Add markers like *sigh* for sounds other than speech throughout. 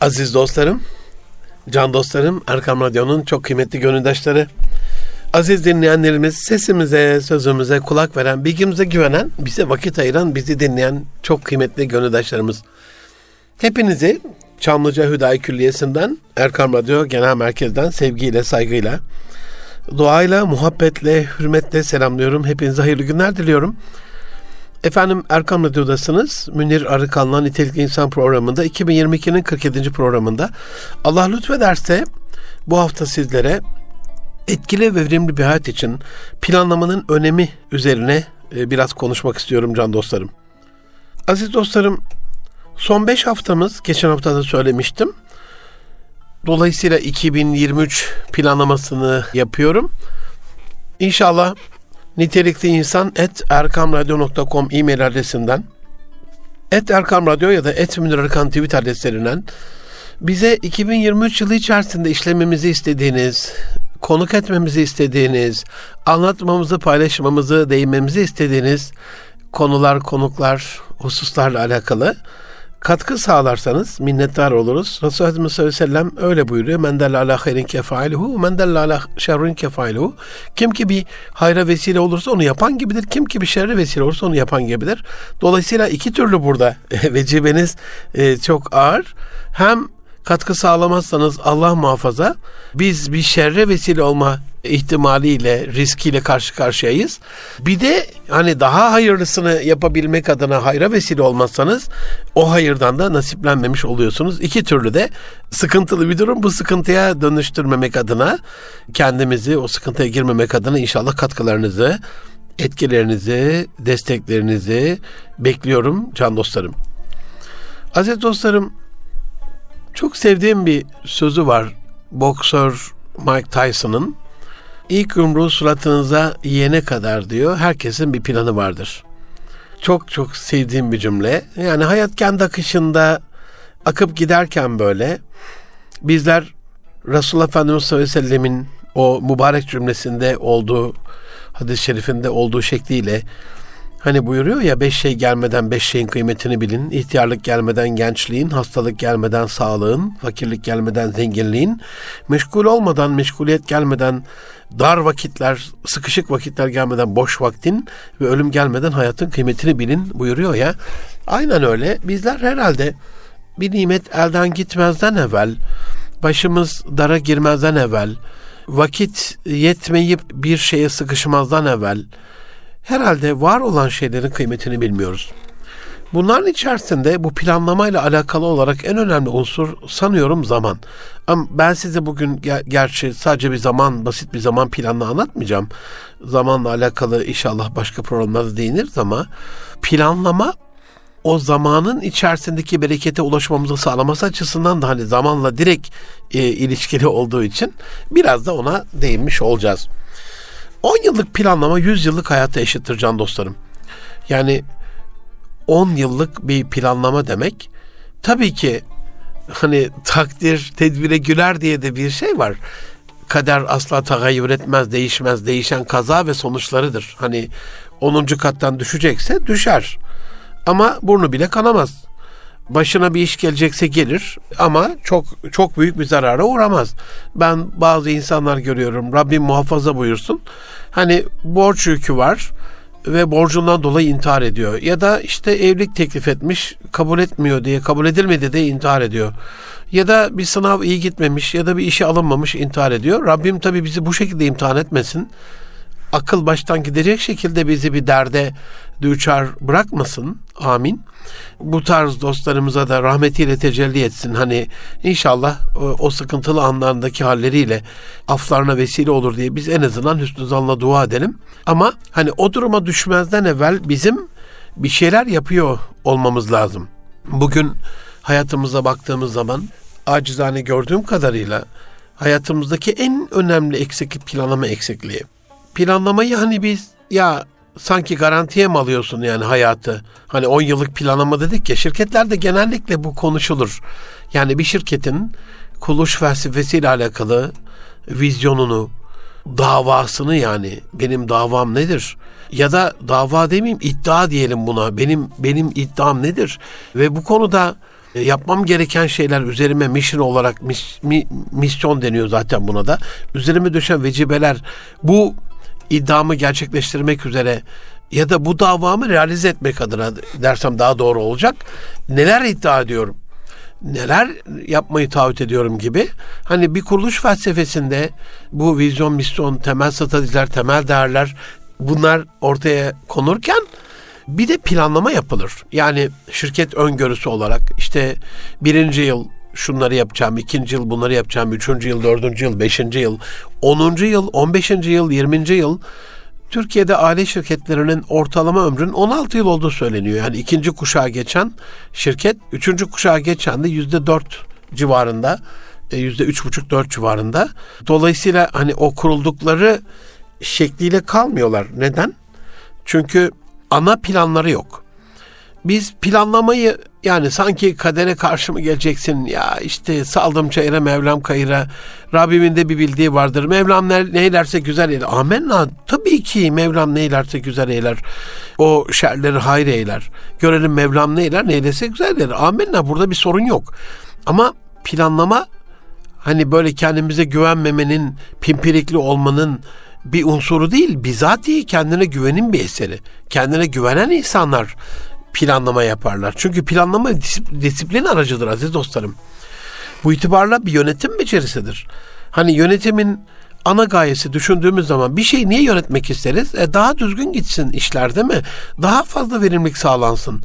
Aziz dostlarım, can dostlarım, Erkam Radyo'nun çok kıymetli gönüldaşları, aziz dinleyenlerimiz, sesimize, sözümüze kulak veren, bilgimize güvenen, bize vakit ayıran, bizi dinleyen çok kıymetli gönüldaşlarımız. Hepinizi Çamlıca Hüdayi Külliyesi'nden, Erkam Radyo Genel Merkez'den sevgiyle, saygıyla, duayla, muhabbetle, hürmetle selamlıyorum. Hepinize hayırlı günler diliyorum. Efendim Erkam Radyo'dasınız. Münir Arıkan'la Nitelikli İnsan programında 2022'nin 47. programında Allah lütfederse bu hafta sizlere etkili ve verimli bir hayat için planlamanın önemi üzerine e, biraz konuşmak istiyorum can dostlarım. Aziz dostlarım son 5 haftamız geçen hafta da söylemiştim. Dolayısıyla 2023 planlamasını yapıyorum. İnşallah nitelikli insan et erkamradyo.com e-mail adresinden et Erkam Radyo ya da et Arkan tweet adreslerinden bize 2023 yılı içerisinde işlememizi istediğiniz, konuk etmemizi istediğiniz, anlatmamızı, paylaşmamızı, değinmemizi istediğiniz konular, konuklar, hususlarla alakalı katkı sağlarsanız minnettar oluruz. Resulullah sallallahu aleyhi ve sellem öyle buyuruyor. Men delle ala hayrin kefailuhu, men delle ala şerrin kefailuhu. Kim ki bir hayra vesile olursa onu yapan gibidir. Kim ki bir şerre vesile olursa onu yapan gibidir. Dolayısıyla iki türlü burada *laughs* vecibeniz e, çok ağır. Hem katkı sağlamazsanız Allah muhafaza biz bir şerre vesile olma ihtimaliyle, riskiyle karşı karşıyayız. Bir de hani daha hayırlısını yapabilmek adına hayra vesile olmazsanız o hayırdan da nasiplenmemiş oluyorsunuz. İki türlü de sıkıntılı bir durum. Bu sıkıntıya dönüştürmemek adına kendimizi o sıkıntıya girmemek adına inşallah katkılarınızı, etkilerinizi, desteklerinizi bekliyorum can dostlarım. Aziz dostlarım çok sevdiğim bir sözü var boksör Mike Tyson'ın. İlk yumruğu suratınıza yiyene kadar diyor herkesin bir planı vardır. Çok çok sevdiğim bir cümle. Yani hayat kendi akışında akıp giderken böyle bizler Resulullah Efendimiz sallallahu aleyhi ve sellemin o mübarek cümlesinde olduğu hadis-i şerifinde olduğu şekliyle Hani buyuruyor ya beş şey gelmeden beş şeyin kıymetini bilin. İhtiyarlık gelmeden gençliğin, hastalık gelmeden sağlığın, fakirlik gelmeden zenginliğin, meşgul olmadan, meşguliyet gelmeden dar vakitler, sıkışık vakitler gelmeden boş vaktin ve ölüm gelmeden hayatın kıymetini bilin buyuruyor ya. Aynen öyle. Bizler herhalde bir nimet elden gitmezden evvel, başımız dara girmezden evvel, vakit yetmeyip bir şeye sıkışmazdan evvel, herhalde var olan şeylerin kıymetini bilmiyoruz. Bunların içerisinde bu planlamayla alakalı olarak en önemli unsur sanıyorum zaman. Ama ben size bugün ger- gerçi sadece bir zaman, basit bir zaman planını anlatmayacağım. Zamanla alakalı inşallah başka programlarda değiniriz ama planlama o zamanın içerisindeki berekete ulaşmamızı sağlaması açısından da hani zamanla direkt e, ilişkili olduğu için biraz da ona değinmiş olacağız. 10 yıllık planlama 100 yıllık hayata eşittir can dostlarım. Yani 10 yıllık bir planlama demek tabii ki hani takdir tedbire güler diye de bir şey var. Kader asla tagayyür etmez, değişmez. Değişen kaza ve sonuçlarıdır. Hani 10. kattan düşecekse düşer. Ama burnu bile kanamaz. Başına bir iş gelecekse gelir ama çok çok büyük bir zarara uğramaz. Ben bazı insanlar görüyorum. Rabbim muhafaza buyursun. Hani borç yükü var ve borcundan dolayı intihar ediyor. Ya da işte evlilik teklif etmiş, kabul etmiyor diye, kabul edilmedi diye intihar ediyor. Ya da bir sınav iyi gitmemiş ya da bir işe alınmamış intihar ediyor. Rabbim tabii bizi bu şekilde imtihan etmesin. Akıl baştan gidecek şekilde bizi bir derde düçar bırakmasın. Amin. Bu tarz dostlarımıza da rahmetiyle tecelli etsin. Hani inşallah o, o sıkıntılı anlarındaki halleriyle aflarına vesile olur diye biz en azından hüsnü zanla dua edelim. Ama hani o duruma düşmezden evvel bizim bir şeyler yapıyor olmamız lazım. Bugün hayatımıza baktığımız zaman acizane gördüğüm kadarıyla hayatımızdaki en önemli eksiklik planlama eksikliği. Planlamayı hani biz ya sanki garantiye mi alıyorsun yani hayatı? Hani 10 yıllık planlama dedik ya şirketlerde genellikle bu konuşulur. Yani bir şirketin kuruluş felsefesiyle alakalı vizyonunu, davasını yani benim davam nedir? Ya da dava demeyeyim iddia diyelim buna. Benim benim iddiam nedir? Ve bu konuda e, yapmam gereken şeyler üzerime mission olarak mis, mi, misyon deniyor zaten buna da. Üzerime düşen vecibeler bu iddiamı gerçekleştirmek üzere ya da bu davamı realize etmek adına dersem daha doğru olacak. Neler iddia ediyorum? neler yapmayı taahhüt ediyorum gibi. Hani bir kuruluş felsefesinde bu vizyon, misyon, temel stratejiler, temel değerler bunlar ortaya konurken bir de planlama yapılır. Yani şirket öngörüsü olarak işte birinci yıl şunları yapacağım, ikinci yıl bunları yapacağım, üçüncü yıl, dördüncü yıl, beşinci yıl, onuncu yıl, on beşinci yıl, yirminci yıl Türkiye'de aile şirketlerinin ortalama ömrün 16 yıl olduğu söyleniyor. Yani ikinci kuşağa geçen şirket, üçüncü kuşağa geçen de yüzde dört civarında, e, yüzde üç buçuk dört civarında. Dolayısıyla hani o kuruldukları şekliyle kalmıyorlar. Neden? Çünkü ana planları yok. Biz planlamayı yani sanki kadere karşı mı geleceksin ya işte saldım çayıra Mevlam kayıra Rabbimin de bir bildiği vardır. Mevlam ne, neylerse güzel eyler. Amenna tabii ki Mevlam neylerse güzel eyler. O şerleri hayır eyler. Görelim Mevlam neyler neylese güzel eyler. Amenna burada bir sorun yok. Ama planlama hani böyle kendimize güvenmemenin, pimpirikli olmanın bir unsuru değil, bizatihi kendine güvenin bir eseri. Kendine güvenen insanlar planlama yaparlar. Çünkü planlama disiplin aracıdır aziz dostlarım. Bu itibarla bir yönetim becerisidir. Hani yönetimin ana gayesi düşündüğümüz zaman bir şeyi niye yönetmek isteriz? E daha düzgün gitsin işler değil mi? Daha fazla verimlilik sağlansın.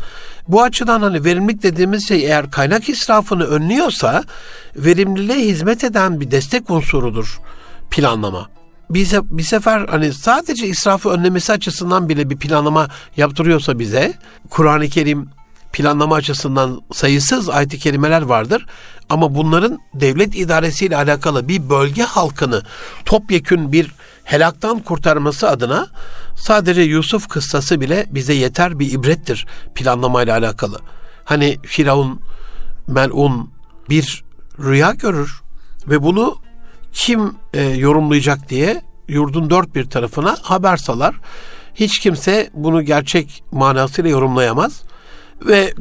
Bu açıdan hani verimlilik dediğimiz şey eğer kaynak israfını önlüyorsa verimliliğe hizmet eden bir destek unsurudur planlama bize bir sefer hani sadece israfı önlemesi açısından bile bir planlama yaptırıyorsa bize Kur'an-ı Kerim planlama açısından sayısız ayet-i kerimeler vardır. Ama bunların devlet idaresiyle alakalı bir bölge halkını topyekün bir helaktan kurtarması adına sadece Yusuf kıssası bile bize yeter bir ibrettir planlamayla alakalı. Hani Firavun melun bir rüya görür ve bunu kim e, yorumlayacak diye yurdun dört bir tarafına haber salar. Hiç kimse bunu gerçek manasıyla yorumlayamaz. Ve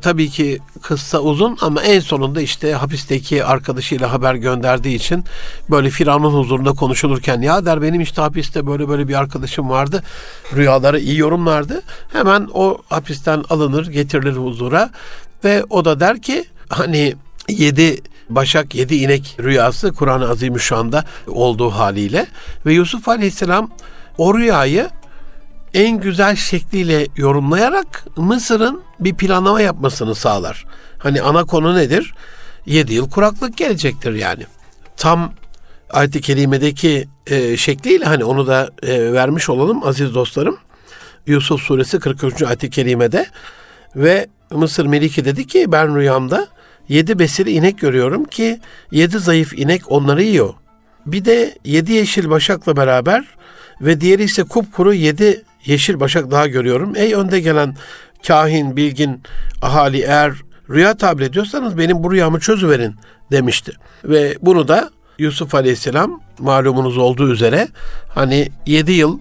tabii ki kıssa uzun ama en sonunda işte hapisteki arkadaşıyla haber gönderdiği için böyle Firavun'un huzurunda konuşulurken ya der benim işte hapiste böyle böyle bir arkadaşım vardı. Rüyaları iyi yorumlardı. Hemen o hapisten alınır getirilir huzura ve o da der ki hani yedi Başak yedi inek rüyası Kur'an-ı Azimüşşan'da olduğu haliyle ve Yusuf Aleyhisselam o rüyayı en güzel şekliyle yorumlayarak Mısır'ın bir planlama yapmasını sağlar. Hani ana konu nedir? Yedi yıl kuraklık gelecektir yani. Tam ayet-i kerimedeki e, şekliyle hani onu da e, vermiş olalım aziz dostlarım. Yusuf suresi 43. ayet-i kerimede ve Mısır Meliki dedi ki ben rüyamda Yedi besili inek görüyorum ki yedi zayıf inek onları yiyor. Bir de yedi yeşil başakla beraber ve diğeri ise kupkuru yedi yeşil başak daha görüyorum. Ey önde gelen kahin, bilgin, ahali eğer rüya tabir ediyorsanız benim bu rüyamı çözüverin demişti. Ve bunu da Yusuf Aleyhisselam malumunuz olduğu üzere hani yedi yıl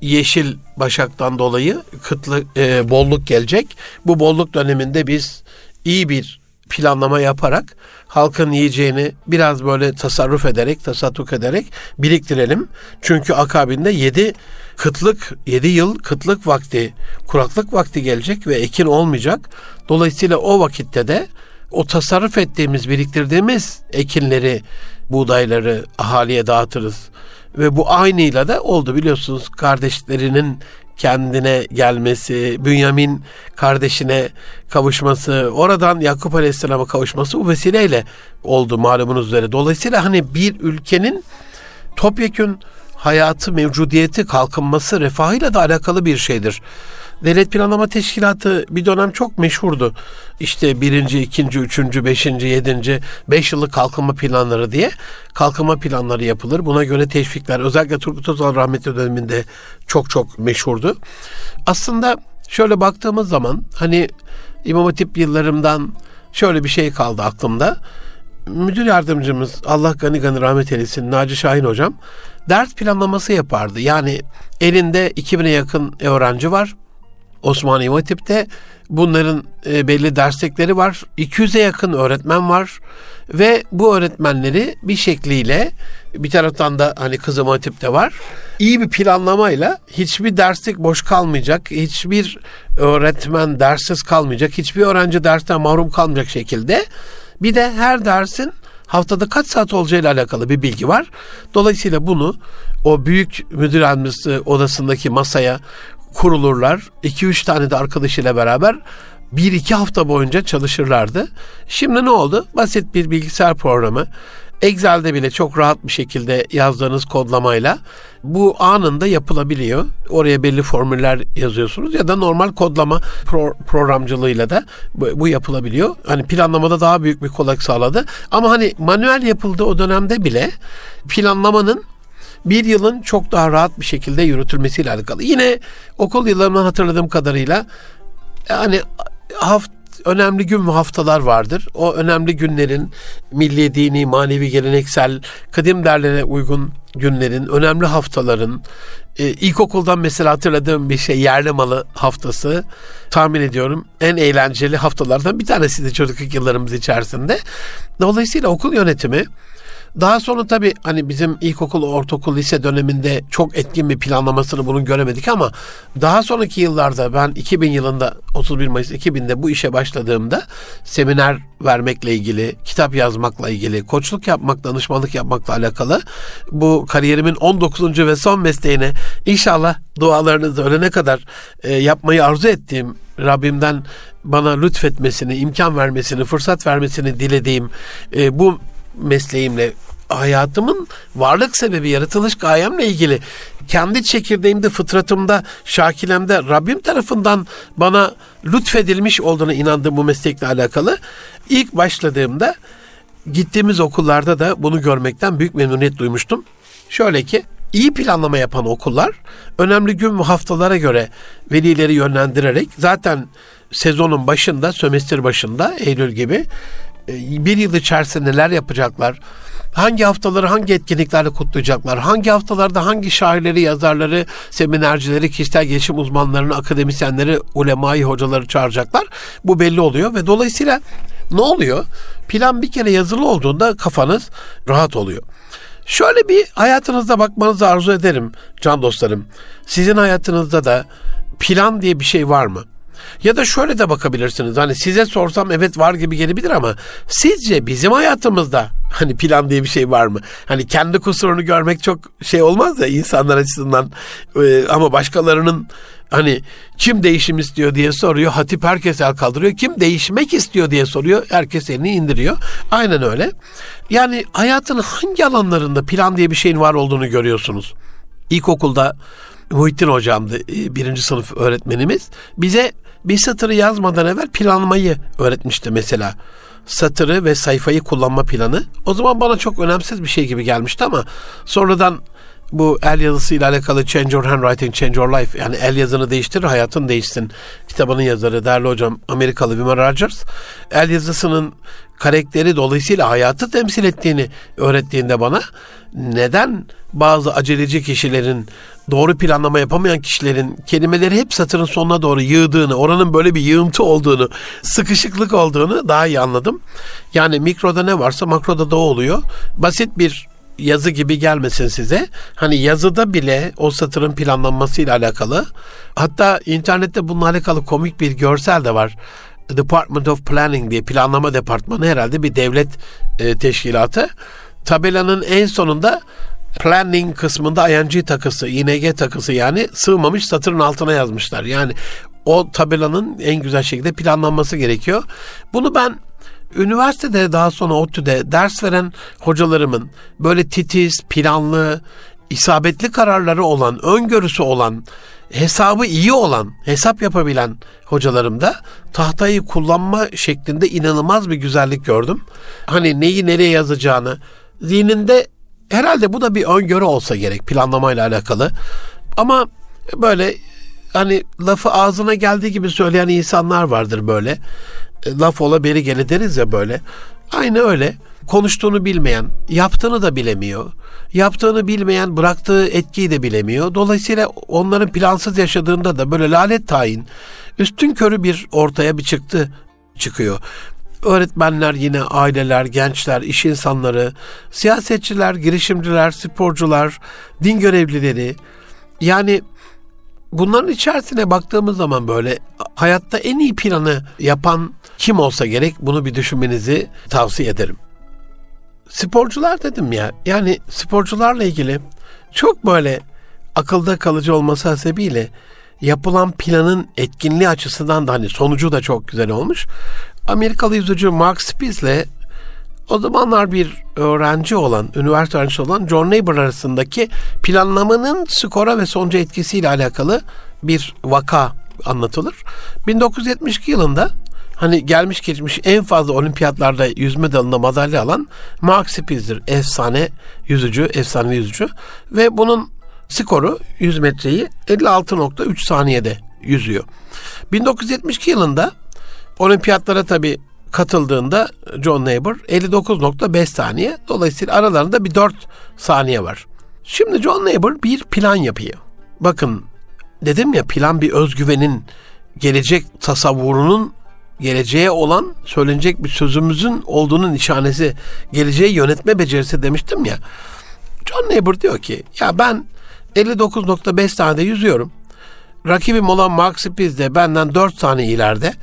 yeşil başaktan dolayı kıtlık, e, bolluk gelecek. Bu bolluk döneminde biz iyi bir planlama yaparak halkın yiyeceğini biraz böyle tasarruf ederek, tasadduk ederek biriktirelim. Çünkü akabinde yedi kıtlık, yedi yıl kıtlık vakti, kuraklık vakti gelecek ve ekin olmayacak. Dolayısıyla o vakitte de o tasarruf ettiğimiz, biriktirdiğimiz ekinleri, buğdayları ahaliye dağıtırız. Ve bu aynıyla da oldu biliyorsunuz kardeşlerinin kendine gelmesi, Bünyamin kardeşine kavuşması, oradan Yakup Aleyhisselam'a kavuşması bu vesileyle oldu malumunuz üzere. Dolayısıyla hani bir ülkenin topyekün hayatı, mevcudiyeti, kalkınması, refahıyla da alakalı bir şeydir. Devlet Planlama Teşkilatı bir dönem çok meşhurdu. İşte birinci, ikinci, üçüncü, beşinci, yedinci, beş yıllık kalkınma planları diye kalkınma planları yapılır. Buna göre teşvikler özellikle Turgut Özal rahmetli döneminde çok çok meşhurdu. Aslında şöyle baktığımız zaman hani İmam Hatip yıllarımdan şöyle bir şey kaldı aklımda. Müdür yardımcımız Allah gani gani rahmet eylesin Naci Şahin hocam ders planlaması yapardı. Yani elinde 2000'e yakın öğrenci var. Osmaniye İmam Hatip'te Bunların e, belli derslikleri var. 200'e yakın öğretmen var ve bu öğretmenleri bir şekliyle bir taraftan da hani kızım hatipte var. İyi bir planlamayla hiçbir derslik boş kalmayacak, hiçbir öğretmen derssiz kalmayacak, hiçbir öğrenci dersten mahrum kalmayacak şekilde bir de her dersin haftada kaç saat olacağıyla alakalı bir bilgi var. Dolayısıyla bunu o büyük müdür odasındaki masaya kurulurlar. 2-3 tane de arkadaşıyla beraber bir iki hafta boyunca çalışırlardı. Şimdi ne oldu? Basit bir bilgisayar programı. Excel'de bile çok rahat bir şekilde yazdığınız kodlamayla bu anında yapılabiliyor. Oraya belli formüller yazıyorsunuz ya da normal kodlama pro- programcılığıyla da bu, bu yapılabiliyor. Hani planlamada daha büyük bir kolaylık sağladı. Ama hani manuel yapıldığı o dönemde bile planlamanın bir yılın çok daha rahat bir şekilde yürütülmesiyle alakalı. Yine okul yıllarımdan hatırladığım kadarıyla yani haft önemli gün ve haftalar vardır. O önemli günlerin milli, dini, manevi, geleneksel, kadim derlere uygun günlerin, önemli haftaların, e, ilkokuldan mesela hatırladığım bir şey yerli malı haftası tahmin ediyorum en eğlenceli haftalardan bir tanesi de çocukluk yıllarımız içerisinde. Dolayısıyla okul yönetimi daha sonra tabii hani bizim ilkokul, ortaokul, lise döneminde çok etkin bir planlamasını bunun göremedik ama daha sonraki yıllarda ben 2000 yılında 31 Mayıs 2000'de bu işe başladığımda seminer vermekle ilgili, kitap yazmakla ilgili, koçluk yapmak, danışmanlık yapmakla alakalı bu kariyerimin 19. ve son mesleğine inşallah dualarınızı ölene kadar e, yapmayı arzu ettiğim Rabbimden bana lütfetmesini, imkan vermesini, fırsat vermesini dilediğim e, bu mesleğimle hayatımın varlık sebebi, yaratılış gayemle ilgili kendi çekirdeğimde, fıtratımda, şakilemde Rabbim tarafından bana lütfedilmiş olduğuna inandığım bu meslekle alakalı ilk başladığımda gittiğimiz okullarda da bunu görmekten büyük memnuniyet duymuştum. Şöyle ki iyi planlama yapan okullar önemli gün ve haftalara göre velileri yönlendirerek zaten sezonun başında, sömestr başında Eylül gibi e, bir yıl içerisinde neler yapacaklar, hangi haftaları hangi etkinliklerle kutlayacaklar, hangi haftalarda hangi şairleri, yazarları, seminercileri, kişisel gelişim uzmanlarını, akademisyenleri, ulemayı, hocaları çağıracaklar. Bu belli oluyor ve dolayısıyla ne oluyor? Plan bir kere yazılı olduğunda kafanız rahat oluyor. Şöyle bir hayatınızda bakmanızı arzu ederim can dostlarım. Sizin hayatınızda da plan diye bir şey var mı? Ya da şöyle de bakabilirsiniz. Hani size sorsam evet var gibi gelebilir ama sizce bizim hayatımızda *laughs* hani plan diye bir şey var mı? Hani kendi kusurunu görmek çok şey olmaz ya insanlar açısından ee, ama başkalarının hani kim değişim istiyor diye soruyor. Hatip herkes el kaldırıyor. Kim değişmek istiyor diye soruyor. Herkes elini indiriyor. Aynen öyle. Yani hayatın hangi alanlarında plan diye bir şeyin var olduğunu görüyorsunuz. İlkokulda Muhittin hocamdı e, birinci sınıf öğretmenimiz. Bize bir satırı yazmadan evvel planlamayı öğretmişti mesela. Satırı ve sayfayı kullanma planı. O zaman bana çok önemsiz bir şey gibi gelmişti ama sonradan bu el yazısıyla alakalı Change Your Handwriting, Change Your Life yani el yazını değiştir, hayatın değişsin kitabının yazarı değerli hocam Amerikalı Wimmer Rogers el yazısının karakteri dolayısıyla hayatı temsil ettiğini öğrettiğinde bana neden bazı aceleci kişilerin doğru planlama yapamayan kişilerin kelimeleri hep satırın sonuna doğru yığdığını, oranın böyle bir yığıntı olduğunu, sıkışıklık olduğunu daha iyi anladım. Yani mikroda ne varsa makroda da o oluyor. Basit bir yazı gibi gelmesin size. Hani yazıda bile o satırın planlanmasıyla alakalı. Hatta internette bununla alakalı komik bir görsel de var. Department of Planning diye planlama departmanı herhalde bir devlet e, teşkilatı. Tabelanın en sonunda planning kısmında ING takısı, ING takısı yani sığmamış satırın altına yazmışlar. Yani o tabelanın en güzel şekilde planlanması gerekiyor. Bunu ben üniversitede daha sonra ODTÜ'de ders veren hocalarımın böyle titiz, planlı, isabetli kararları olan, öngörüsü olan, hesabı iyi olan, hesap yapabilen hocalarım da tahtayı kullanma şeklinde inanılmaz bir güzellik gördüm. Hani neyi nereye yazacağını, zihninde herhalde bu da bir öngörü olsa gerek planlamayla alakalı. Ama böyle hani lafı ağzına geldiği gibi söyleyen insanlar vardır böyle. E, laf ola beri gele deriz ya böyle. Aynı öyle. Konuştuğunu bilmeyen, yaptığını da bilemiyor. Yaptığını bilmeyen bıraktığı etkiyi de bilemiyor. Dolayısıyla onların plansız yaşadığında da böyle lalet tayin, üstün körü bir ortaya bir çıktı çıkıyor. Öğretmenler yine aileler, gençler, iş insanları, siyasetçiler, girişimciler, sporcular, din görevlileri yani bunların içerisine baktığımız zaman böyle hayatta en iyi planı yapan kim olsa gerek bunu bir düşünmenizi tavsiye ederim. Sporcular dedim ya yani sporcularla ilgili çok böyle akılda kalıcı olması hasebiyle yapılan planın etkinliği açısından da hani sonucu da çok güzel olmuş. Amerikalı yüzücü Mark Spiz'le o zamanlar bir öğrenci olan, üniversite öğrencisi olan John Neighbor arasındaki planlamanın skora ve sonuca etkisiyle alakalı bir vaka anlatılır. 1972 yılında hani gelmiş geçmiş en fazla olimpiyatlarda yüzme dalında madalya alan Mark Spiz'dir. Efsane yüzücü, efsane yüzücü. Ve bunun skoru 100 metreyi 56.3 saniyede yüzüyor. 1972 yılında olimpiyatlara tabi katıldığında John Neighbor 59.5 saniye. Dolayısıyla aralarında bir 4 saniye var. Şimdi John Neighbor bir plan yapıyor. Bakın dedim ya plan bir özgüvenin gelecek tasavvurunun geleceğe olan söylenecek bir sözümüzün olduğunun nişanesi, geleceği yönetme becerisi demiştim ya. John Neighbor diyor ki ya ben 59.5 saniyede yüzüyorum. Rakibim olan Mark Spies de benden 4 saniye ileride.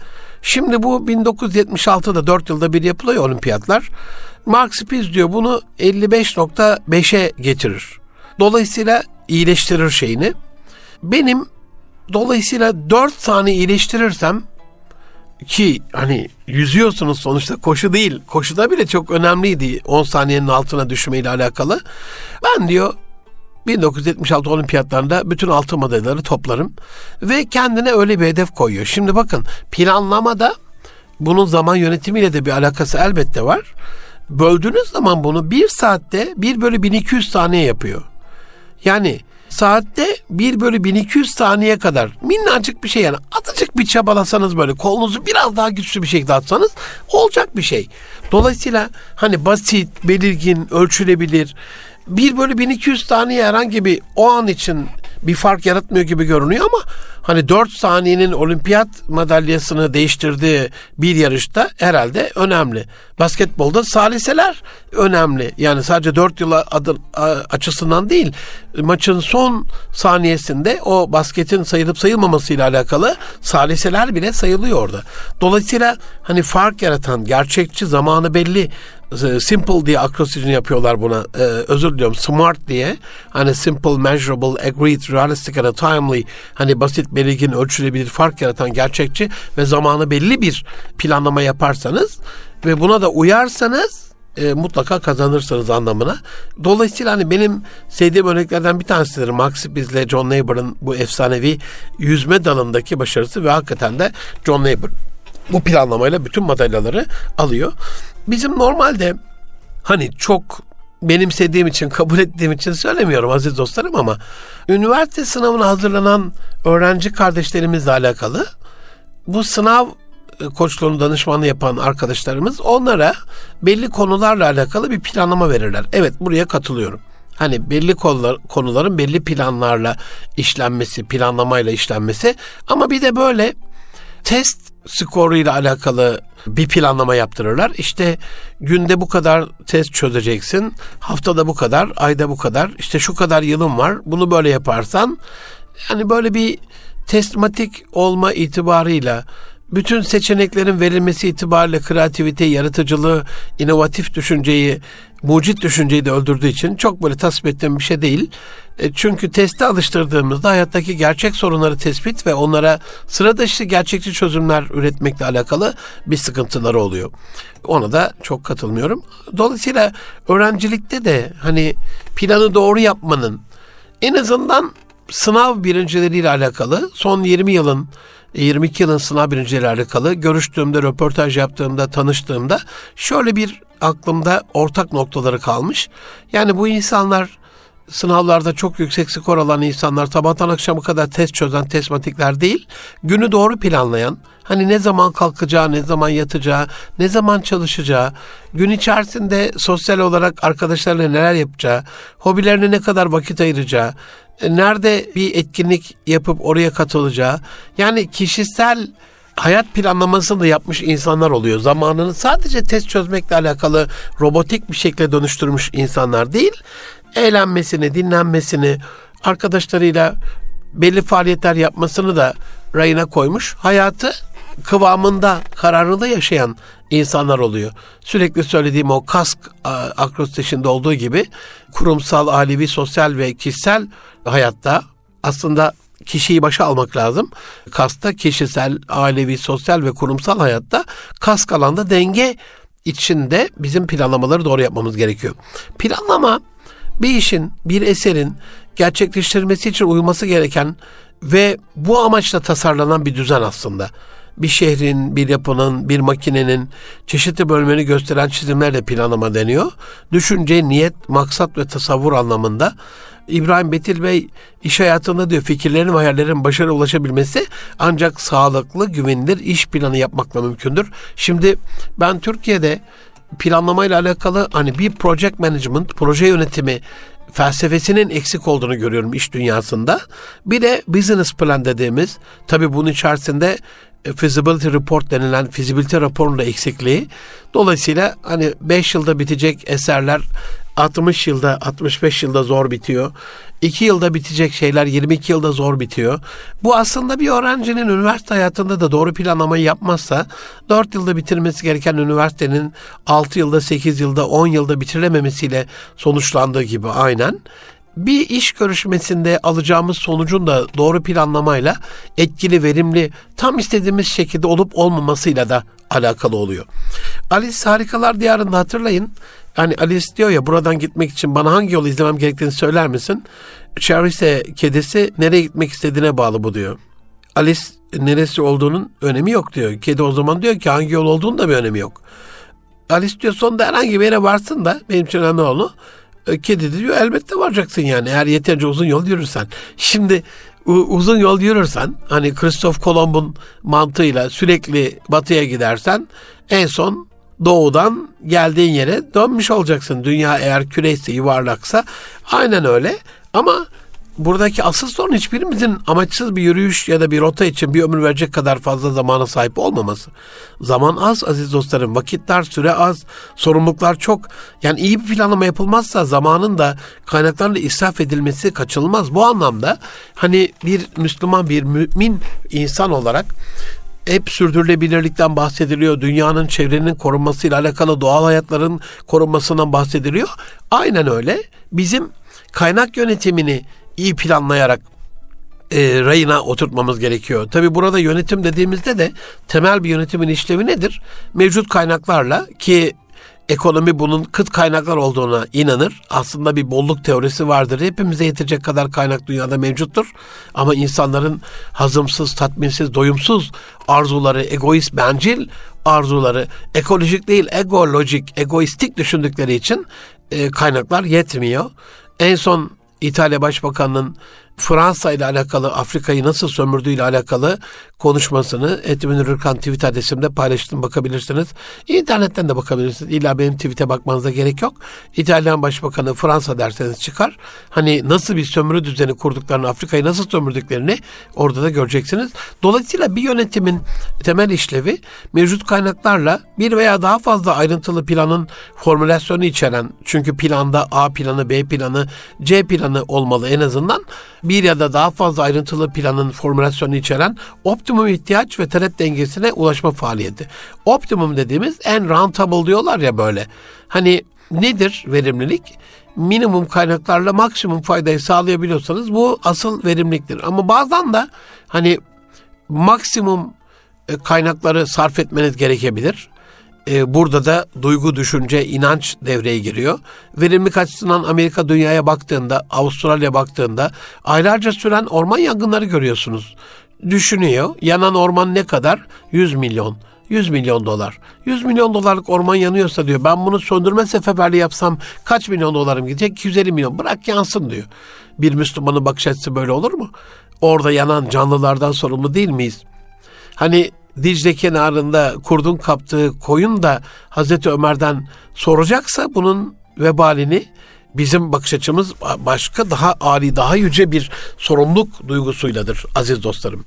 Şimdi bu 1976'da 4 yılda bir yapılıyor olimpiyatlar. Mark Spies diyor bunu 55.5'e getirir. Dolayısıyla iyileştirir şeyini. Benim dolayısıyla 4 saniye iyileştirirsem ki hani yüzüyorsunuz sonuçta koşu değil. Koşuda bile çok önemliydi 10 saniyenin altına düşmeyle alakalı. Ben diyor 1976 olimpiyatlarında bütün altın madalyaları toplarım ve kendine öyle bir hedef koyuyor. Şimdi bakın planlamada bunun zaman yönetimiyle de bir alakası elbette var. Böldüğünüz zaman bunu bir saatte 1 bölü 1200 saniye yapıyor. Yani saatte 1 bölü 1200 saniye kadar minnacık bir şey yani azıcık bir çabalasanız böyle kolunuzu biraz daha güçlü bir şekilde atsanız olacak bir şey. Dolayısıyla hani basit, belirgin, ölçülebilir 1 bölü 1200 saniye herhangi bir o an için bir fark yaratmıyor gibi görünüyor ama hani 4 saniyenin olimpiyat madalyasını değiştirdiği bir yarışta herhalde önemli. Basketbolda saliseler önemli. Yani sadece 4 yıla adı, açısından değil maçın son saniyesinde o basketin sayılıp sayılmamasıyla alakalı saliseler bile sayılıyor orada. Dolayısıyla hani fark yaratan gerçekçi zamanı belli simple diye akrosijini yapıyorlar buna. Ee, özür diliyorum. Smart diye. Hani simple, measurable, agreed, realistic and timely. Hani basit, belirgin, ölçülebilir, fark yaratan, gerçekçi ve zamanı belli bir planlama yaparsanız ve buna da uyarsanız e, mutlaka kazanırsınız anlamına. Dolayısıyla hani benim sevdiğim örneklerden bir tanesidir. Max Spitz John Neighbor'ın bu efsanevi yüzme dalındaki başarısı ve hakikaten de John Neighbor bu planlamayla bütün madalyaları alıyor. Bizim normalde hani çok benimsediğim için, kabul ettiğim için söylemiyorum aziz dostlarım ama üniversite sınavına hazırlanan öğrenci kardeşlerimizle alakalı bu sınav e, koçluğunu danışmanlığı yapan arkadaşlarımız onlara belli konularla alakalı bir planlama verirler. Evet buraya katılıyorum. Hani belli konular, konuların belli planlarla işlenmesi, planlamayla işlenmesi ama bir de böyle test skoruyla alakalı bir planlama yaptırırlar. İşte günde bu kadar test çözeceksin, haftada bu kadar, ayda bu kadar, işte şu kadar yılın var. Bunu böyle yaparsan yani böyle bir testmatik olma itibarıyla bütün seçeneklerin verilmesi itibariyle kreativite, yaratıcılığı, inovatif düşünceyi, mucit düşünceyi de öldürdüğü için çok böyle tasvip ettiğim bir şey değil. E, çünkü teste alıştırdığımızda hayattaki gerçek sorunları tespit ve onlara sıra dışı gerçekçi çözümler üretmekle alakalı bir sıkıntıları oluyor. Ona da çok katılmıyorum. Dolayısıyla öğrencilikte de hani planı doğru yapmanın en azından sınav birincileriyle alakalı son 20 yılın 22 yılın sınav birincileriyle alakalı görüştüğümde, röportaj yaptığımda, tanıştığımda şöyle bir aklımda ortak noktaları kalmış. Yani bu insanlar sınavlarda çok yüksek skor alan insanlar sabahtan akşama kadar test çözen testmatikler değil. Günü doğru planlayan, hani ne zaman kalkacağı, ne zaman yatacağı, ne zaman çalışacağı, gün içerisinde sosyal olarak arkadaşlarıyla neler yapacağı, hobilerine ne kadar vakit ayıracağı, e, nerede bir etkinlik yapıp oraya katılacağı, yani kişisel hayat planlamasını da yapmış insanlar oluyor. Zamanını sadece test çözmekle alakalı robotik bir şekilde dönüştürmüş insanlar değil, eğlenmesini, dinlenmesini, arkadaşlarıyla belli faaliyetler yapmasını da rayına koymuş. Hayatı kıvamında, kararında yaşayan insanlar oluyor. Sürekli söylediğim o kask akrostişinde olduğu gibi kurumsal, ailevi, sosyal ve kişisel hayatta aslında kişiyi başa almak lazım. Kasta kişisel, ailevi, sosyal ve kurumsal hayatta kask alanda denge içinde bizim planlamaları doğru yapmamız gerekiyor. Planlama bir işin, bir eserin gerçekleştirilmesi için uyulması gereken ve bu amaçla tasarlanan bir düzen aslında. Bir şehrin, bir yapının, bir makinenin çeşitli bölümlerini gösteren çizimlerle planlama deniyor. Düşünce, niyet, maksat ve tasavvur anlamında İbrahim Betil Bey iş hayatında diyor fikirlerin ve hayallerin başarıya ulaşabilmesi ancak sağlıklı, güvenilir iş planı yapmakla mümkündür. Şimdi ben Türkiye'de planlamayla alakalı hani bir project management, proje yönetimi felsefesinin eksik olduğunu görüyorum iş dünyasında. Bir de business plan dediğimiz tabii bunun içerisinde e, feasibility report denilen fizibilite raporunun da eksikliği. Dolayısıyla hani 5 yılda bitecek eserler 60 yılda 65 yılda zor bitiyor. 2 yılda bitecek şeyler 22 yılda zor bitiyor. Bu aslında bir öğrencinin üniversite hayatında da doğru planlamayı yapmazsa 4 yılda bitirmesi gereken üniversitenin 6 yılda 8 yılda 10 yılda bitirilememesiyle sonuçlandığı gibi aynen bir iş görüşmesinde alacağımız sonucun da doğru planlamayla etkili, verimli, tam istediğimiz şekilde olup olmamasıyla da alakalı oluyor. Alice Harikalar Diyarı'nda hatırlayın. Hani Alice diyor ya buradan gitmek için bana hangi yolu izlemem gerektiğini söyler misin? Charisse kedisi nereye gitmek istediğine bağlı bu diyor. Alice neresi olduğunun önemi yok diyor. Kedi o zaman diyor ki hangi yol olduğunun da bir önemi yok. Alice diyor sonunda herhangi bir yere varsın da benim için önemli onu. E, kedi diyor elbette varacaksın yani eğer yeterince uzun yol yürürsen. Şimdi uzun yol yürürsen hani Kristof Kolomb'un mantığıyla sürekli batıya gidersen en son doğudan geldiğin yere dönmüş olacaksın. Dünya eğer küreyse yuvarlaksa aynen öyle ama buradaki asıl sorun hiçbirimizin amaçsız bir yürüyüş ya da bir rota için bir ömür verecek kadar fazla zamana sahip olmaması. Zaman az aziz dostlarım, vakitler, süre az, sorumluluklar çok. Yani iyi bir planlama yapılmazsa zamanın da kaynaklarla israf edilmesi kaçınılmaz. Bu anlamda hani bir Müslüman, bir mümin insan olarak hep sürdürülebilirlikten bahsediliyor. Dünyanın çevrenin korunmasıyla alakalı doğal hayatların korunmasından bahsediliyor. Aynen öyle. Bizim kaynak yönetimini iyi planlayarak e, rayına oturtmamız gerekiyor. Tabi burada yönetim dediğimizde de temel bir yönetimin işlevi nedir? Mevcut kaynaklarla ki ekonomi bunun kıt kaynaklar olduğuna inanır. Aslında bir bolluk teorisi vardır. Hepimize yetecek kadar kaynak dünyada mevcuttur. Ama insanların hazımsız, tatminsiz, doyumsuz arzuları, egoist, bencil arzuları, ekolojik değil, egolojik, egoistik düşündükleri için e, kaynaklar yetmiyor. En son İtalya Başbakanı'nın Fransa ile alakalı Afrika'yı nasıl sömürdüğü ile alakalı konuşmasını Etmin Rırkan tweet adresimde paylaştım bakabilirsiniz. İnternetten de bakabilirsiniz. İlla benim tweet'e bakmanıza gerek yok. İtalyan Başbakanı Fransa derseniz çıkar. Hani nasıl bir sömürü düzeni kurduklarını, Afrika'yı nasıl sömürdüklerini orada da göreceksiniz. Dolayısıyla bir yönetimin temel işlevi mevcut kaynaklarla bir veya daha fazla ayrıntılı planın formülasyonu içeren çünkü planda A planı, B planı, C planı olmalı en azından bir ya da daha fazla ayrıntılı planın formülasyonu içeren optimum ihtiyaç ve talep dengesine ulaşma faaliyeti. Optimum dediğimiz en rentable diyorlar ya böyle. Hani nedir verimlilik? Minimum kaynaklarla maksimum faydayı sağlayabiliyorsanız bu asıl verimliliktir. Ama bazen de hani maksimum e, kaynakları sarf etmeniz gerekebilir. E, burada da duygu, düşünce, inanç devreye giriyor. Verimlilik açısından Amerika dünyaya baktığında, Avustralya baktığında aylarca süren orman yangınları görüyorsunuz. Düşünüyor, yanan orman ne kadar? 100 milyon. 100 milyon dolar. 100 milyon dolarlık orman yanıyorsa diyor ben bunu söndürme seferberliği yapsam kaç milyon dolarım gidecek? 250 milyon. Bırak yansın diyor. Bir Müslümanın bakış açısı böyle olur mu? Orada yanan canlılardan sorumlu değil miyiz? Hani Dicle kenarında kurdun kaptığı koyun da Hazreti Ömer'den soracaksa bunun vebalini bizim bakış açımız başka daha âli, daha yüce bir sorumluluk duygusuyladır aziz dostlarım.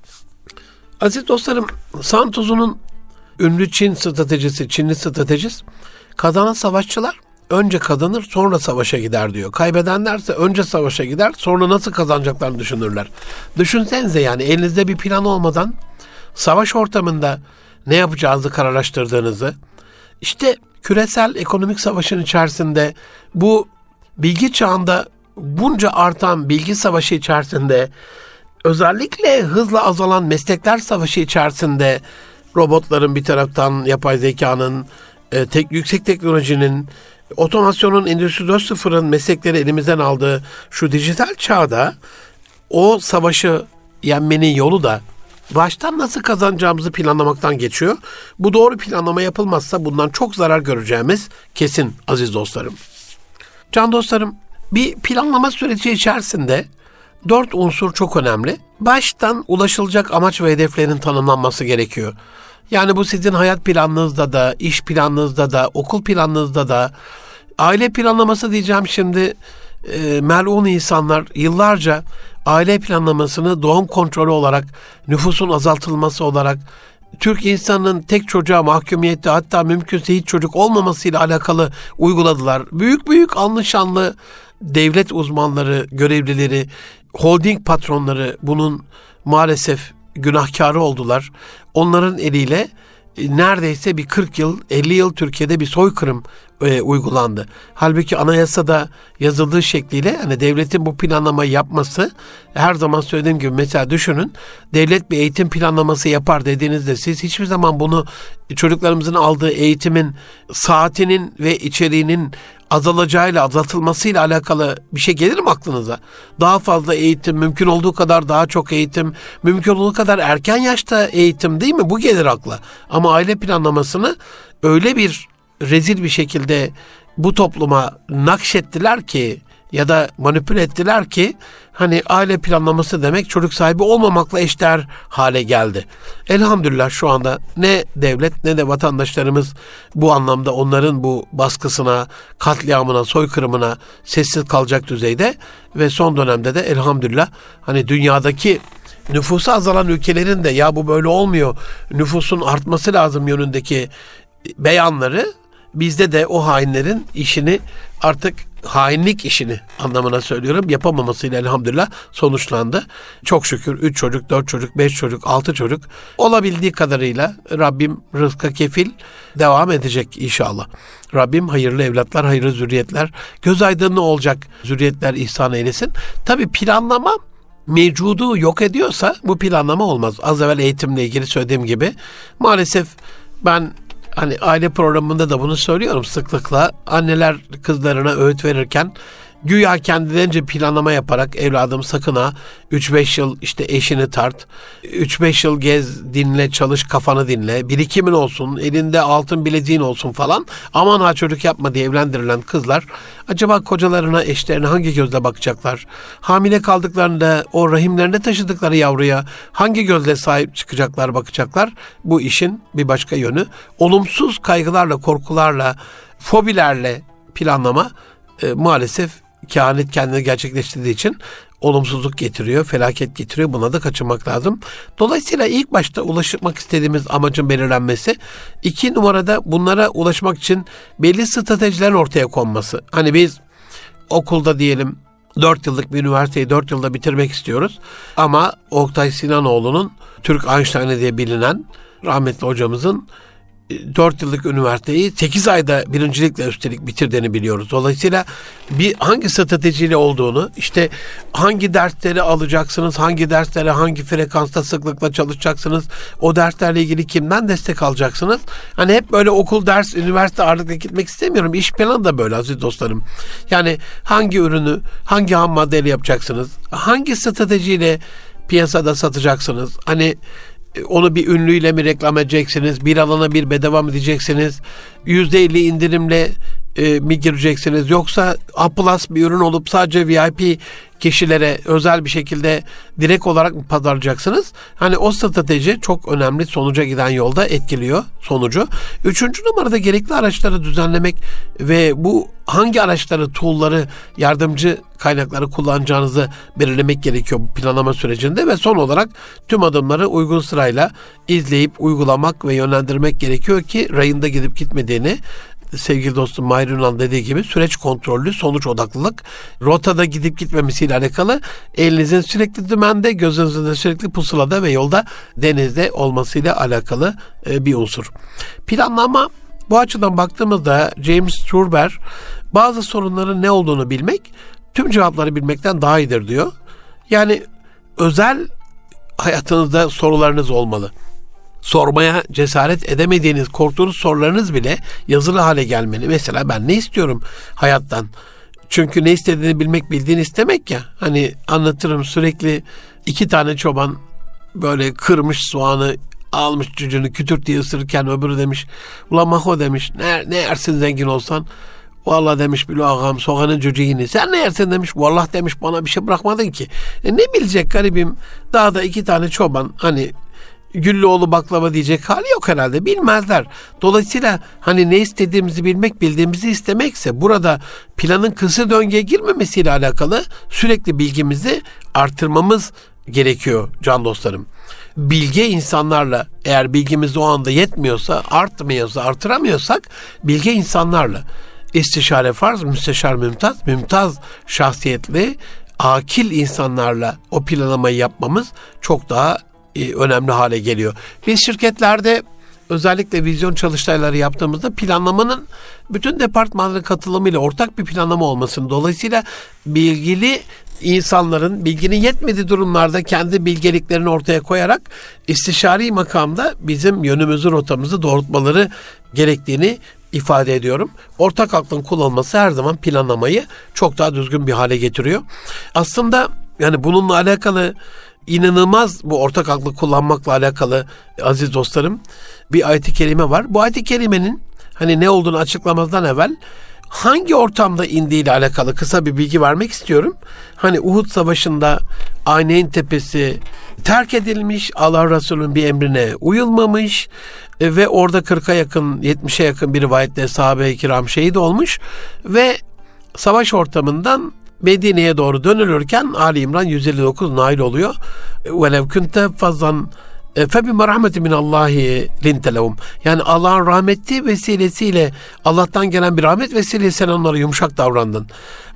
Aziz dostlarım, Santos'un ünlü Çin stratejisi, Çinli stratejist, kazanan savaşçılar önce kazanır sonra savaşa gider diyor. Kaybedenlerse önce savaşa gider sonra nasıl kazanacaklarını düşünürler. Düşünsenize yani elinizde bir plan olmadan savaş ortamında ne yapacağınızı kararlaştırdığınızı, işte küresel ekonomik savaşın içerisinde bu bilgi çağında bunca artan bilgi savaşı içerisinde özellikle hızla azalan meslekler savaşı içerisinde robotların bir taraftan yapay zekanın, e, tek yüksek teknolojinin, otomasyonun Endüstri 4.0'ın meslekleri elimizden aldığı şu dijital çağda o savaşı yenmenin yolu da baştan nasıl kazanacağımızı planlamaktan geçiyor. Bu doğru planlama yapılmazsa bundan çok zarar göreceğimiz kesin aziz dostlarım. Can dostlarım bir planlama süreci içerisinde dört unsur çok önemli. Baştan ulaşılacak amaç ve hedeflerin tanımlanması gerekiyor. Yani bu sizin hayat planınızda da, iş planınızda da, okul planınızda da, aile planlaması diyeceğim şimdi e, melun insanlar yıllarca aile planlamasını doğum kontrolü olarak, nüfusun azaltılması olarak, Türk insanının tek çocuğa mahkumiyeti hatta mümkünse hiç çocuk olmamasıyla alakalı uyguladılar. Büyük büyük anlaşanlı devlet uzmanları, görevlileri, holding patronları bunun maalesef günahkarı oldular. Onların eliyle neredeyse bir 40 yıl, 50 yıl Türkiye'de bir soykırım e, uygulandı. Halbuki anayasada yazıldığı şekliyle hani devletin bu planlamayı yapması her zaman söylediğim gibi mesela düşünün devlet bir eğitim planlaması yapar dediğinizde siz hiçbir zaman bunu çocuklarımızın aldığı eğitimin saatinin ve içeriğinin azalacağıyla azaltılmasıyla alakalı bir şey gelir mi aklınıza? Daha fazla eğitim, mümkün olduğu kadar daha çok eğitim, mümkün olduğu kadar erken yaşta eğitim değil mi? Bu gelir akla. Ama aile planlamasını öyle bir rezil bir şekilde bu topluma nakşettiler ki ya da manipüle ettiler ki hani aile planlaması demek çocuk sahibi olmamakla eşdeğer hale geldi. Elhamdülillah şu anda ne devlet ne de vatandaşlarımız bu anlamda onların bu baskısına, katliamına, soykırımına sessiz kalacak düzeyde ve son dönemde de elhamdülillah hani dünyadaki nüfusu azalan ülkelerin de ya bu böyle olmuyor, nüfusun artması lazım yönündeki beyanları bizde de o hainlerin işini artık hainlik işini anlamına söylüyorum yapamamasıyla elhamdülillah sonuçlandı. Çok şükür 3 çocuk, 4 çocuk, 5 çocuk, 6 çocuk olabildiği kadarıyla Rabbim rızka kefil devam edecek inşallah. Rabbim hayırlı evlatlar, hayırlı zürriyetler, göz aydınlığı olacak zürriyetler ihsan eylesin. Tabi planlama mevcudu yok ediyorsa bu planlama olmaz. Az evvel eğitimle ilgili söylediğim gibi maalesef ben hani aile programında da bunu söylüyorum sıklıkla. Anneler kızlarına öğüt verirken güya kendilerince planlama yaparak evladım sakın ha 3-5 yıl işte eşini tart. 3-5 yıl gez, dinle, çalış, kafanı dinle. Birikimin olsun, elinde altın bileziğin olsun falan. Aman ha çocuk yapma diye evlendirilen kızlar acaba kocalarına, eşlerine hangi gözle bakacaklar? Hamile kaldıklarında o rahimlerinde taşıdıkları yavruya hangi gözle sahip çıkacaklar, bakacaklar? Bu işin bir başka yönü. Olumsuz kaygılarla, korkularla, fobilerle planlama e, maalesef kehanet kendini gerçekleştirdiği için olumsuzluk getiriyor, felaket getiriyor. Buna da kaçınmak lazım. Dolayısıyla ilk başta ulaşmak istediğimiz amacın belirlenmesi. iki numarada bunlara ulaşmak için belli stratejiler ortaya konması. Hani biz okulda diyelim 4 yıllık bir üniversiteyi 4 yılda bitirmek istiyoruz. Ama Oktay Sinanoğlu'nun Türk Einstein diye bilinen rahmetli hocamızın 4 yıllık üniversiteyi 8 ayda birincilikle üstelik bitirdiğini biliyoruz. Dolayısıyla bir hangi stratejiyle olduğunu, işte hangi dersleri alacaksınız, hangi derslere hangi frekansta sıklıkla çalışacaksınız, o derslerle ilgili kimden destek alacaksınız? Hani hep böyle okul, ders, üniversite ağırlıkla gitmek istemiyorum. İş planı da böyle aziz dostlarım. Yani hangi ürünü, hangi ham maddeyle yapacaksınız? Hangi stratejiyle piyasada satacaksınız? Hani onu bir ünlüyle mi reklam edeceksiniz? Bir alana bir bedava mı diyeceksiniz? %50 indirimle e, mi gireceksiniz? Yoksa A plus bir ürün olup sadece VIP kişilere özel bir şekilde direkt olarak mı pazarlayacaksınız? Hani o strateji çok önemli sonuca giden yolda etkiliyor sonucu. Üçüncü numarada gerekli araçları düzenlemek ve bu hangi araçları, tool'ları, yardımcı kaynakları kullanacağınızı belirlemek gerekiyor bu planlama sürecinde ve son olarak tüm adımları uygun sırayla izleyip uygulamak ve yönlendirmek gerekiyor ki rayında gidip gitmediğini sevgili dostum Mahir Ünal dediği gibi süreç kontrollü, sonuç odaklılık, rotada gidip gitmemesiyle alakalı elinizin sürekli dümende, gözünüzün de sürekli pusulada ve yolda denizde olmasıyla alakalı e, bir unsur. Planlama bu açıdan baktığımızda James Turber bazı sorunların ne olduğunu bilmek tüm cevapları bilmekten daha iyidir diyor. Yani özel hayatınızda sorularınız olmalı sormaya cesaret edemediğiniz, korktuğunuz sorularınız bile yazılı hale gelmeli. Mesela ben ne istiyorum hayattan? Çünkü ne istediğini bilmek bildiğini istemek ya. Hani anlatırım sürekli iki tane çoban böyle kırmış soğanı almış cücünü kütürt diye ısırırken öbürü demiş ulan maho demiş ne, ne yersin zengin olsan Vallahi demiş Bilo ağam soğanın cücüğünü. Sen ne yersin demiş. Vallahi demiş bana bir şey bırakmadın ki. E ne bilecek garibim. Daha da iki tane çoban hani Güllüoğlu baklava diyecek hali yok herhalde. Bilmezler. Dolayısıyla hani ne istediğimizi bilmek, bildiğimizi istemekse burada planın kısır döngüye girmemesiyle alakalı sürekli bilgimizi artırmamız gerekiyor can dostlarım. Bilge insanlarla eğer bilgimiz o anda yetmiyorsa, artmıyorsa, artıramıyorsak bilge insanlarla istişare farz, müsteşar mümtaz, mümtaz şahsiyetli, akil insanlarla o planlamayı yapmamız çok daha e, önemli hale geliyor. Biz şirketlerde özellikle vizyon çalıştayları yaptığımızda planlamanın bütün departmanların katılımıyla ortak bir planlama olmasını dolayısıyla bilgili insanların bilginin yetmediği durumlarda kendi bilgeliklerini ortaya koyarak istişari makamda bizim yönümüzü rotamızı doğrultmaları gerektiğini ifade ediyorum. Ortak aklın kullanılması her zaman planlamayı çok daha düzgün bir hale getiriyor. Aslında yani bununla alakalı inanılmaz bu ortak aklı kullanmakla alakalı aziz dostlarım bir ayet-i kerime var. Bu ayet-i kerimenin hani ne olduğunu açıklamazdan evvel hangi ortamda indiğiyle alakalı kısa bir bilgi vermek istiyorum. Hani Uhud Savaşı'nda Ayneyn Tepesi terk edilmiş, Allah Resulü'nün bir emrine uyulmamış e, ve orada 40'a yakın, 70'e yakın bir rivayette sahabe-i kiram şehit olmuş ve savaş ortamından Medine'ye doğru dönülürken Ali İmran 159 nail oluyor. Velev kunte fazlan e, febi merhameti min Allahi lintelevum. Yani Allah'ın rahmeti vesilesiyle Allah'tan gelen bir rahmet vesilesiyle sen onlara yumuşak davrandın.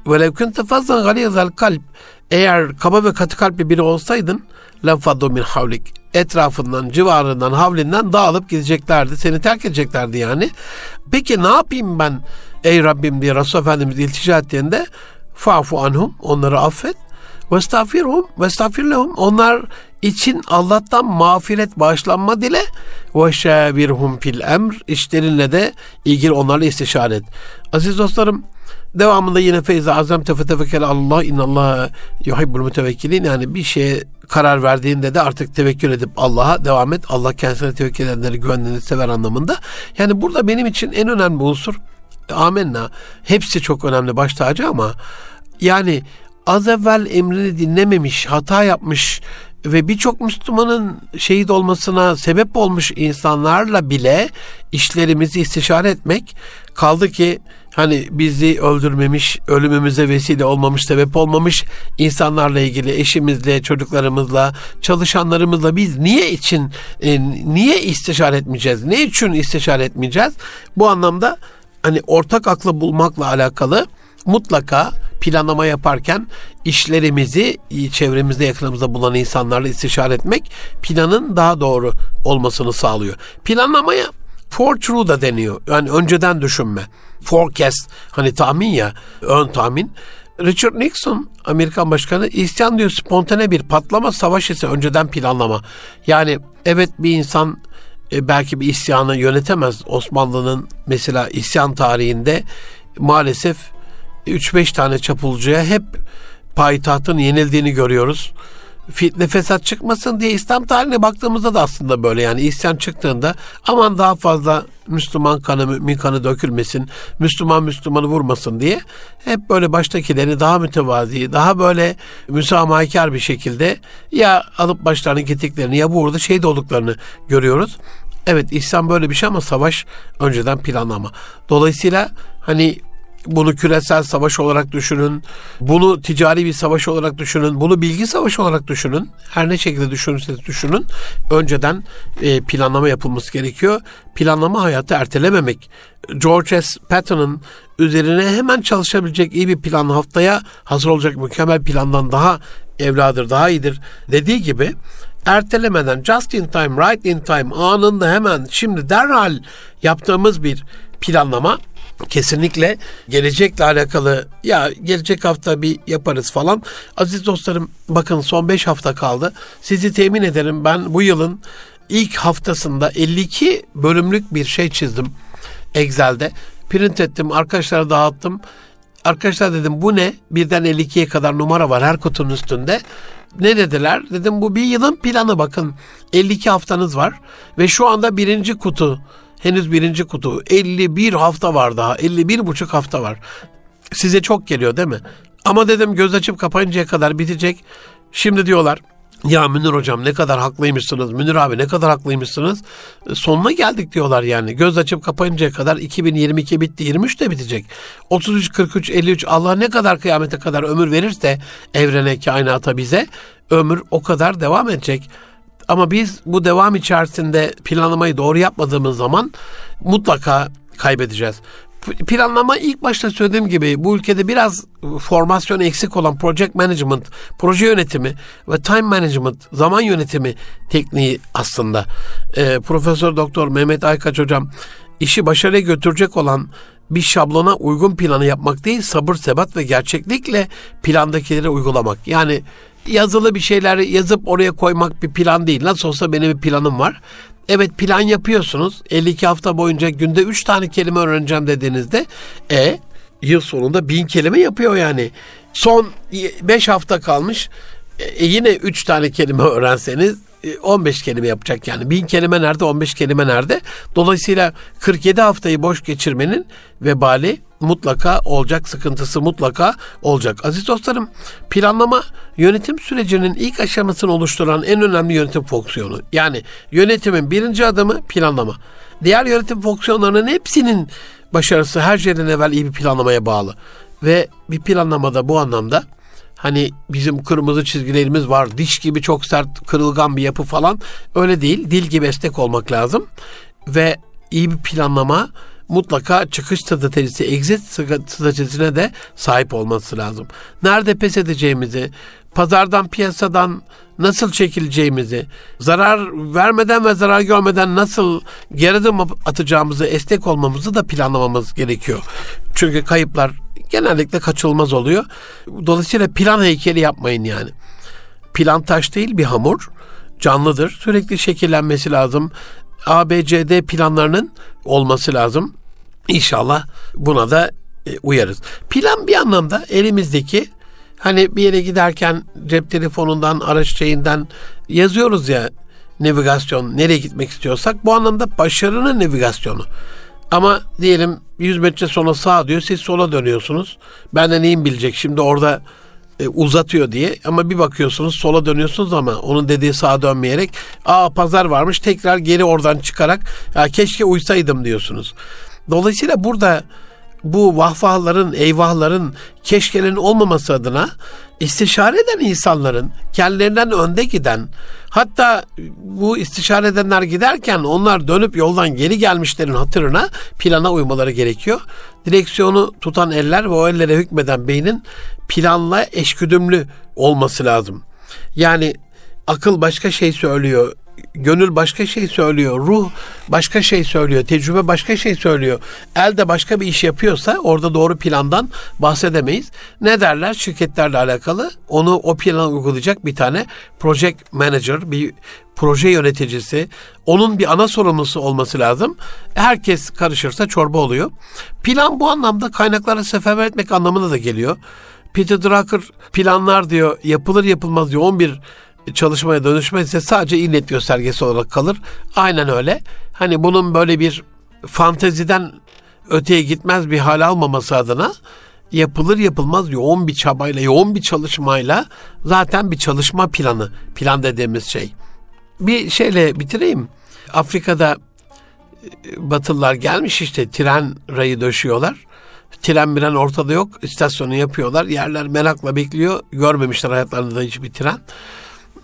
Velev kunte fazlan galizel kalp. Eğer kaba ve katı kalpli biri olsaydın lenfaddu min havlik etrafından, civarından, havlinden dağılıp gideceklerdi. Seni terk edeceklerdi yani. Peki ne yapayım ben ey Rabbim diye Resul Efendimiz iltica ettiğinde Fa'fu anhum. Onları affet. Ve estağfirhum. Ve estağfirlehum. Onlar için Allah'tan mağfiret bağışlanma dile. Ve şavirhum fil emr. İşlerinle de ilgili onlarla istişare et. Aziz dostlarım devamında yine feyze azam tefetefekel Allah inallah yuhibbul mütevekkilin yani bir şeye karar verdiğinde de artık tevekkül edip Allah'a devam et. Allah kendisine tevekkül edenleri güvendiğini sever anlamında. Yani burada benim için en önemli unsur amenna hepsi çok önemli baş tacı ama yani az evvel emrini dinlememiş, hata yapmış ve birçok Müslümanın şehit olmasına sebep olmuş insanlarla bile işlerimizi istişare etmek kaldı ki hani bizi öldürmemiş, ölümümüze vesile olmamış, sebep olmamış insanlarla ilgili eşimizle, çocuklarımızla, çalışanlarımızla biz niye için e, niye istişare etmeyeceğiz? Ne için istişare etmeyeceğiz? Bu anlamda hani ortak aklı bulmakla alakalı mutlaka planlama yaparken işlerimizi çevremizde yakınımızda bulunan insanlarla istişare etmek planın daha doğru olmasını sağlıyor. Planlamaya foretrue da deniyor. Yani önceden düşünme. Forecast hani tahmin ya ön tahmin. Richard Nixon Amerikan başkanı isyan diyor spontane bir patlama savaş ise önceden planlama. Yani evet bir insan e, belki bir isyanı yönetemez. Osmanlı'nın mesela isyan tarihinde maalesef 3-5 tane çapulcuya hep payitahtın yenildiğini görüyoruz. fitne fesat çıkmasın diye İslam tarihine baktığımızda da aslında böyle yani isyan çıktığında aman daha fazla Müslüman kanı, mümin kanı dökülmesin, Müslüman Müslümanı vurmasın diye hep böyle baştakilerini daha mütevazi, daha böyle müsamahakar bir şekilde ya alıp başlarını gittiklerini ya burada şehit olduklarını görüyoruz. Evet İslam böyle bir şey ama savaş önceden planlama. Dolayısıyla hani bunu küresel savaş olarak düşünün. Bunu ticari bir savaş olarak düşünün. Bunu bilgi savaşı olarak düşünün. Her ne şekilde düşünürseniz düşünün. Önceden e, planlama yapılması gerekiyor. Planlama hayatı ertelememek. George S. Patton'ın üzerine hemen çalışabilecek iyi bir plan haftaya hazır olacak mükemmel plandan daha evladır, daha iyidir dediği gibi ertelemeden just in time, right in time anında hemen şimdi derhal yaptığımız bir planlama kesinlikle gelecekle alakalı ya gelecek hafta bir yaparız falan. Aziz dostlarım bakın son 5 hafta kaldı. Sizi temin ederim ben bu yılın ilk haftasında 52 bölümlük bir şey çizdim Excel'de. Print ettim, arkadaşlara dağıttım. Arkadaşlar dedim bu ne? Birden 52'ye kadar numara var her kutunun üstünde. Ne dediler? Dedim bu bir yılın planı bakın. 52 haftanız var ve şu anda birinci kutu Henüz birinci kutu. 51 hafta var daha. 51 buçuk hafta var. Size çok geliyor değil mi? Ama dedim göz açıp kapayıncaya kadar bitecek. Şimdi diyorlar ya Münir hocam ne kadar haklıymışsınız. Münir abi ne kadar haklıymışsınız. Sonuna geldik diyorlar yani. Göz açıp kapayıncaya kadar 2022 bitti. 23 de bitecek. 33, 43, 53 Allah ne kadar kıyamete kadar ömür verirse evrene, kainata bize ömür o kadar devam edecek. Ama biz bu devam içerisinde planlamayı doğru yapmadığımız zaman mutlaka kaybedeceğiz. Planlama ilk başta söylediğim gibi bu ülkede biraz formasyon eksik olan project management, proje yönetimi ve time management, zaman yönetimi tekniği aslında. E, Profesör Doktor Mehmet Aykaç hocam işi başarıya götürecek olan bir şablona uygun planı yapmak değil, sabır, sebat ve gerçeklikle plandakileri uygulamak. Yani yazılı bir şeyler yazıp oraya koymak bir plan değil. Nasıl olsa benim bir planım var. Evet plan yapıyorsunuz. 52 hafta boyunca günde 3 tane kelime öğreneceğim dediğinizde e yıl sonunda 1000 kelime yapıyor yani. Son 5 hafta kalmış. E, yine 3 tane kelime öğrenseniz 15 kelime yapacak yani. 1000 kelime nerede 15 kelime nerede? Dolayısıyla 47 haftayı boş geçirmenin vebali mutlaka olacak, sıkıntısı mutlaka olacak. Aziz dostlarım, planlama yönetim sürecinin ilk aşamasını oluşturan en önemli yönetim fonksiyonu. Yani yönetimin birinci adımı planlama. Diğer yönetim fonksiyonlarının hepsinin başarısı her şeyden evvel iyi bir planlamaya bağlı. Ve bir planlamada bu anlamda hani bizim kırmızı çizgilerimiz var. Diş gibi çok sert, kırılgan bir yapı falan. Öyle değil. Dil gibi esnek olmak lazım. Ve iyi bir planlama mutlaka çıkış stratejisi, exit stratejisine de sahip olması lazım. Nerede pes edeceğimizi, pazardan, piyasadan nasıl çekileceğimizi, zarar vermeden ve zarar görmeden nasıl geri adım atacağımızı, esnek olmamızı da planlamamız gerekiyor. Çünkü kayıplar genellikle kaçılmaz oluyor. Dolayısıyla plan heykeli yapmayın yani. Plan taş değil bir hamur. Canlıdır. Sürekli şekillenmesi lazım. ABCD planlarının olması lazım. İnşallah buna da e, uyarız. Plan bir anlamda elimizdeki hani bir yere giderken cep telefonundan, araç şeyinden yazıyoruz ya navigasyon nereye gitmek istiyorsak bu anlamda başarının navigasyonu. Ama diyelim 100 metre sonra sağ diyor siz sola dönüyorsunuz. Ben de neyim bilecek şimdi orada e, uzatıyor diye ama bir bakıyorsunuz sola dönüyorsunuz ama onun dediği sağa dönmeyerek aa pazar varmış tekrar geri oradan çıkarak ya keşke uysaydım diyorsunuz. Dolayısıyla burada bu vahvahların, eyvahların, keşkelerin olmaması adına istişare eden insanların kendilerinden önde giden hatta bu istişare edenler giderken onlar dönüp yoldan geri gelmişlerin hatırına plana uymaları gerekiyor. Direksiyonu tutan eller ve o ellere hükmeden beynin planla eşgüdümlü olması lazım. Yani akıl başka şey söylüyor, gönül başka şey söylüyor, ruh başka şey söylüyor, tecrübe başka şey söylüyor. El de başka bir iş yapıyorsa orada doğru plandan bahsedemeyiz. Ne derler şirketlerle alakalı? Onu o plana uygulayacak bir tane project manager, bir proje yöneticisi, onun bir ana sorumlusu olması lazım. Herkes karışırsa çorba oluyor. Plan bu anlamda kaynakları seferber etmek anlamına da geliyor. Peter Drucker planlar diyor yapılır yapılmaz diyor 11 çalışmaya dönüşmezse sadece niyet göstergesi olarak kalır. Aynen öyle. Hani bunun böyle bir fanteziden öteye gitmez bir hal almaması adına yapılır yapılmaz yoğun bir çabayla, yoğun bir çalışmayla zaten bir çalışma planı, plan dediğimiz şey. Bir şeyle bitireyim. Afrika'da e, Batılılar gelmiş işte tren rayı döşüyorlar. Tren miren ortada yok. İstasyonu yapıyorlar. Yerler merakla bekliyor. Görmemişler hayatlarında hiçbir tren.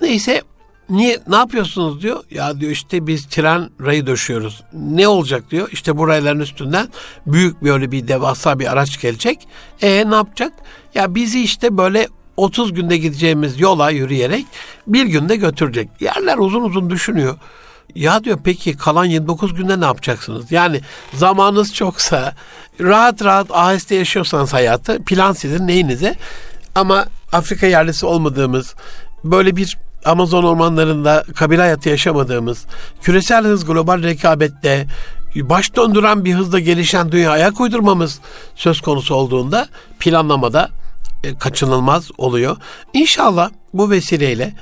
Neyse Niye ne yapıyorsunuz diyor. Ya diyor işte biz tren rayı döşüyoruz. Ne olacak diyor. İşte bu rayların üstünden büyük böyle bir devasa bir araç gelecek. E ne yapacak? Ya bizi işte böyle 30 günde gideceğimiz yola yürüyerek bir günde götürecek. Yerler uzun uzun düşünüyor. Ya diyor peki kalan 29 günde ne yapacaksınız? Yani zamanınız çoksa, rahat rahat aheste yaşıyorsanız hayatı, plan sizin neyinize. Ama Afrika yerlisi olmadığımız, böyle bir Amazon ormanlarında kabile hayatı yaşamadığımız, küresel hız global rekabette baş döndüren bir hızla gelişen dünya ayak uydurmamız söz konusu olduğunda planlamada e, kaçınılmaz oluyor. İnşallah bu vesileyle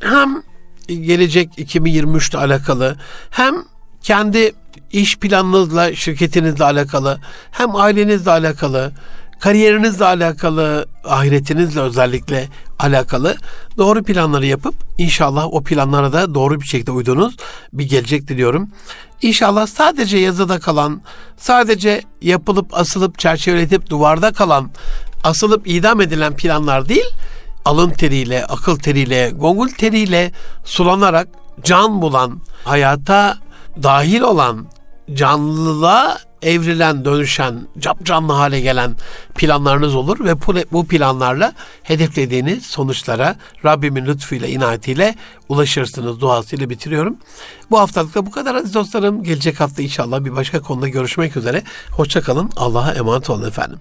hem gelecek 2023 ile alakalı hem kendi iş planınızla, şirketinizle alakalı hem ailenizle alakalı kariyerinizle alakalı, ahiretinizle özellikle alakalı doğru planları yapıp inşallah o planlara da doğru bir şekilde uydunuz bir gelecek diliyorum. İnşallah sadece yazıda kalan, sadece yapılıp asılıp çerçeveletip duvarda kalan, asılıp idam edilen planlar değil, alın teriyle, akıl teriyle, gongul teriyle sulanarak can bulan, hayata dahil olan, canlılığa evrilen, dönüşen, cap canlı hale gelen planlarınız olur ve bu planlarla hedeflediğiniz sonuçlara Rabbimin lütfuyla, inayetiyle ulaşırsınız duasıyla bitiriyorum. Bu haftalık da bu kadar aziz dostlarım. Gelecek hafta inşallah bir başka konuda görüşmek üzere. Hoşçakalın. Allah'a emanet olun efendim.